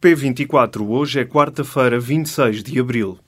P24, hoje é quarta-feira, 26 de abril.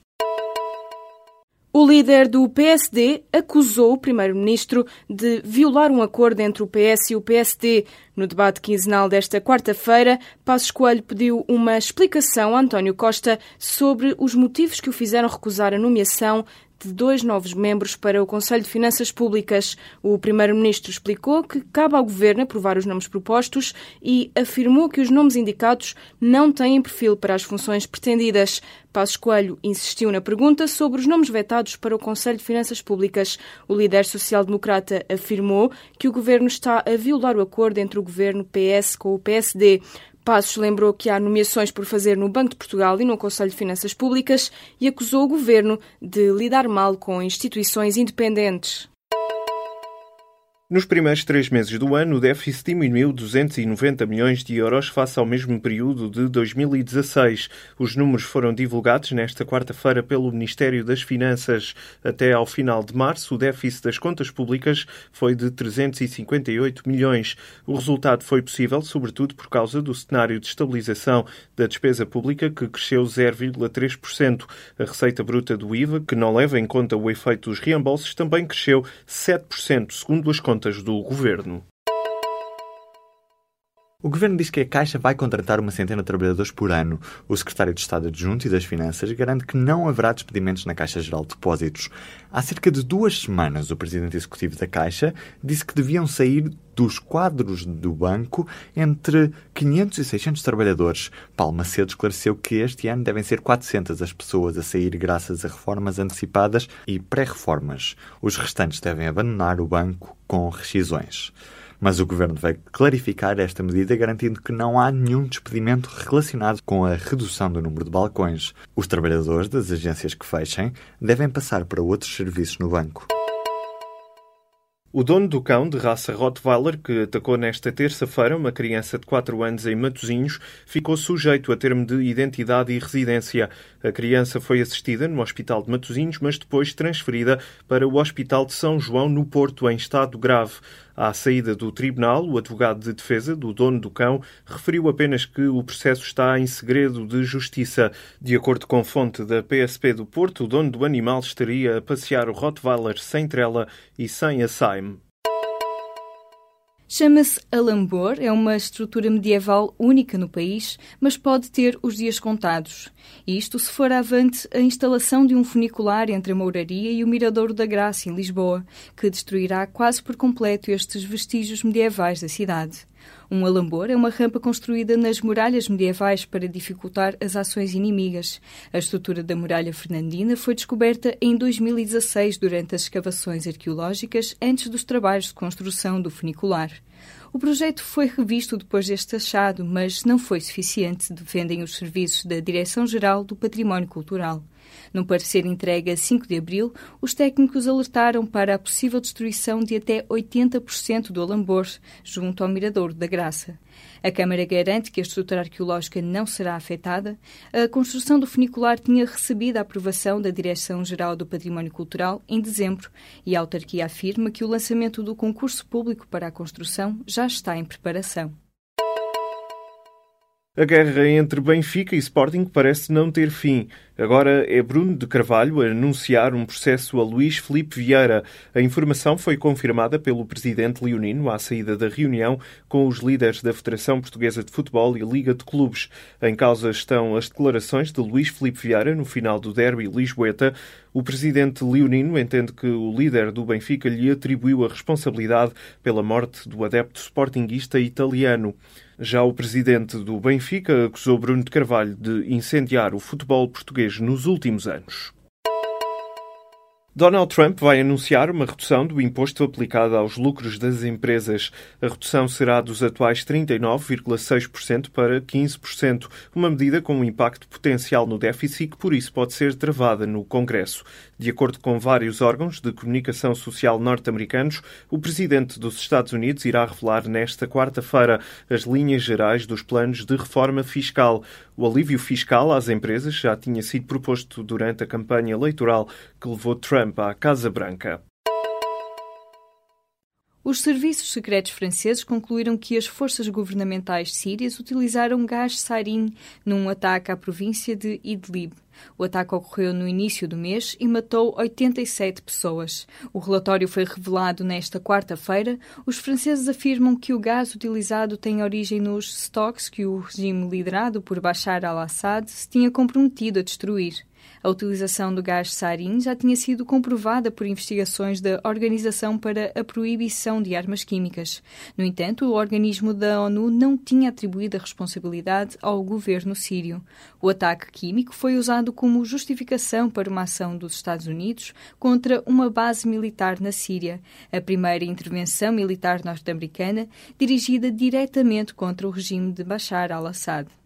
O líder do PSD acusou o primeiro-ministro de violar um acordo entre o PS e o PSD. No debate quinzenal desta quarta-feira, Passos Coelho pediu uma explicação a António Costa sobre os motivos que o fizeram recusar a nomeação de dois novos membros para o Conselho de Finanças Públicas. O Primeiro-Ministro explicou que cabe ao Governo aprovar os nomes propostos e afirmou que os nomes indicados não têm perfil para as funções pretendidas. Passos Coelho insistiu na pergunta sobre os nomes vetados para o Conselho de Finanças Públicas. O líder social-democrata afirmou que o Governo está a violar o acordo entre o Governo PS com o PSD. Passos lembrou que há nomeações por fazer no Banco de Portugal e no Conselho de Finanças Públicas e acusou o governo de lidar mal com instituições independentes. Nos primeiros três meses do ano, o déficit diminuiu 290 milhões de euros face ao mesmo período de 2016. Os números foram divulgados nesta quarta-feira pelo Ministério das Finanças. Até ao final de março, o déficit das contas públicas foi de 358 milhões. O resultado foi possível, sobretudo, por causa do cenário de estabilização da despesa pública, que cresceu 0,3%. A receita bruta do IVA, que não leva em conta o efeito dos reembolsos, também cresceu 7%, segundo as contas contas do governo. O governo diz que a Caixa vai contratar uma centena de trabalhadores por ano. O secretário de Estado Adjunto e das Finanças garante que não haverá despedimentos na Caixa Geral de Depósitos. Há cerca de duas semanas, o presidente executivo da Caixa disse que deviam sair dos quadros do banco entre 500 e 600 trabalhadores. Paulo Macedo esclareceu que este ano devem ser 400 as pessoas a sair graças a reformas antecipadas e pré-reformas. Os restantes devem abandonar o banco com rescisões. Mas o governo vai clarificar esta medida, garantindo que não há nenhum despedimento relacionado com a redução do número de balcões. Os trabalhadores das agências que fechem devem passar para outros serviços no banco. O dono do cão, de raça Rottweiler, que atacou nesta terça-feira uma criança de 4 anos em Matosinhos, ficou sujeito a termo de identidade e residência. A criança foi assistida no Hospital de Matosinhos, mas depois transferida para o Hospital de São João, no Porto, em estado grave. À saída do tribunal, o advogado de defesa do dono do cão referiu apenas que o processo está em segredo de justiça. De acordo com fonte da PSP do Porto, o dono do animal estaria a passear o Rottweiler sem trela e sem assaime. Chama-se Alambor, é uma estrutura medieval única no país, mas pode ter os dias contados. Isto se for avante a instalação de um funicular entre a Mouraria e o Miradouro da Graça, em Lisboa, que destruirá quase por completo estes vestígios medievais da cidade. Um alambor é uma rampa construída nas muralhas medievais para dificultar as ações inimigas. A estrutura da muralha fernandina foi descoberta em 2016 durante as escavações arqueológicas antes dos trabalhos de construção do funicular. O projeto foi revisto depois deste achado, mas não foi suficiente, defendem os serviços da Direção-Geral do Património Cultural. Num parecer entregue a 5 de abril, os técnicos alertaram para a possível destruição de até 80% do Alambor, junto ao Miradouro da Graça. A Câmara garante que a estrutura arqueológica não será afetada. A construção do funicular tinha recebido a aprovação da Direção-Geral do Património Cultural em dezembro e a autarquia afirma que o lançamento do concurso público para a construção já está em preparação. A guerra entre Benfica e Sporting parece não ter fim. Agora é Bruno de Carvalho a anunciar um processo a Luís Felipe Vieira. A informação foi confirmada pelo presidente leonino à saída da reunião com os líderes da Federação Portuguesa de Futebol e Liga de Clubes. Em causa estão as declarações de Luís Felipe Vieira no final do derby Lisboeta. O presidente leonino entende que o líder do Benfica lhe atribuiu a responsabilidade pela morte do adepto sportinguista italiano. Já o presidente do Benfica acusou Bruno de Carvalho de incendiar o futebol português nos últimos anos. Donald Trump vai anunciar uma redução do imposto aplicado aos lucros das empresas. A redução será dos atuais 39,6% para 15%, uma medida com um impacto potencial no déficit que, por isso, pode ser travada no Congresso. De acordo com vários órgãos de comunicação social norte-americanos, o presidente dos Estados Unidos irá revelar nesta quarta-feira as linhas gerais dos planos de reforma fiscal. O alívio fiscal às empresas já tinha sido proposto durante a campanha eleitoral que levou Trump à Casa Branca. Os serviços secretos franceses concluíram que as forças governamentais sírias utilizaram gás sarin num ataque à província de Idlib. O ataque ocorreu no início do mês e matou 87 pessoas. O relatório foi revelado nesta quarta-feira. Os franceses afirmam que o gás utilizado tem origem nos estoques que o regime liderado por Bashar al-Assad se tinha comprometido a destruir. A utilização do gás sarin já tinha sido comprovada por investigações da Organização para a Proibição de Armas Químicas. No entanto, o organismo da ONU não tinha atribuído a responsabilidade ao governo sírio. O ataque químico foi usado como justificação para uma ação dos Estados Unidos contra uma base militar na Síria, a primeira intervenção militar norte-americana dirigida diretamente contra o regime de Bashar al-Assad.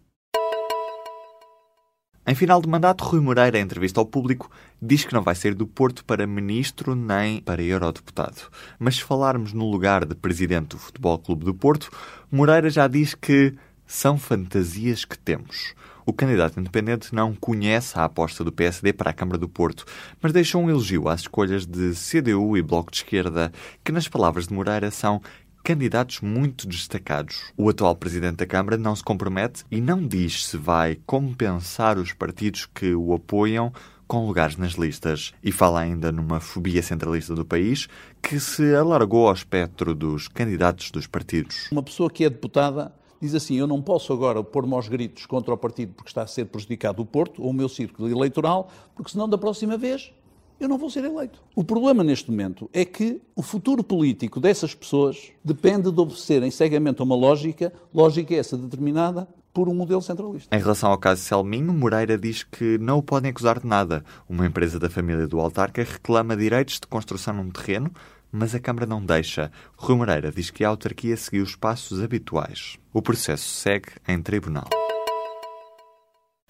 Em final de mandato, Rui Moreira, em entrevista ao público, diz que não vai sair do Porto para ministro nem para eurodeputado. Mas se falarmos no lugar de presidente do Futebol Clube do Porto, Moreira já diz que são fantasias que temos. O candidato independente não conhece a aposta do PSD para a Câmara do Porto, mas deixou um elogio às escolhas de CDU e Bloco de Esquerda, que, nas palavras de Moreira, são candidatos muito destacados. O atual presidente da Câmara não se compromete e não diz se vai compensar os partidos que o apoiam com lugares nas listas. E fala ainda numa fobia centralista do país que se alargou ao espectro dos candidatos dos partidos. Uma pessoa que é deputada diz assim: Eu não posso agora pôr-me aos gritos contra o partido porque está a ser prejudicado o Porto ou o meu círculo eleitoral, porque senão da próxima vez eu não vou ser eleito. O problema neste momento é que o futuro político dessas pessoas depende de obedecerem cegamente a uma lógica, lógica essa determinada por um modelo centralista. Em relação ao caso Selminho, Moreira diz que não o podem acusar de nada. Uma empresa da família do autarca reclama direitos de construção num terreno, mas a Câmara não deixa. Rui Moreira diz que a autarquia seguiu os passos habituais. O processo segue em tribunal.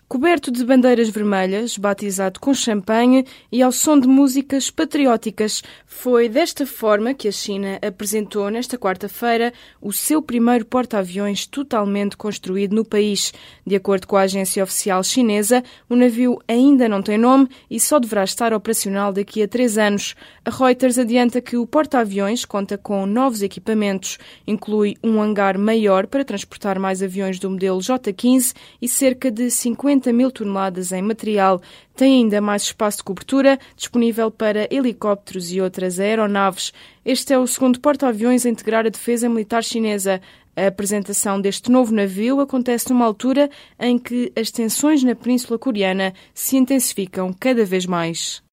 Coberto de bandeiras vermelhas, batizado com champanhe e ao som de músicas patrióticas, foi desta forma que a China apresentou nesta quarta-feira o seu primeiro porta-aviões totalmente construído no país. De acordo com a agência oficial chinesa, o navio ainda não tem nome e só deverá estar operacional daqui a três anos. A Reuters adianta que o porta-aviões conta com novos equipamentos, inclui um hangar maior para transportar mais aviões do modelo J-15 e cerca de 50 50 mil toneladas em material. Tem ainda mais espaço de cobertura disponível para helicópteros e outras aeronaves. Este é o segundo porta-aviões a integrar a defesa militar chinesa. A apresentação deste novo navio acontece numa altura em que as tensões na Península Coreana se intensificam cada vez mais.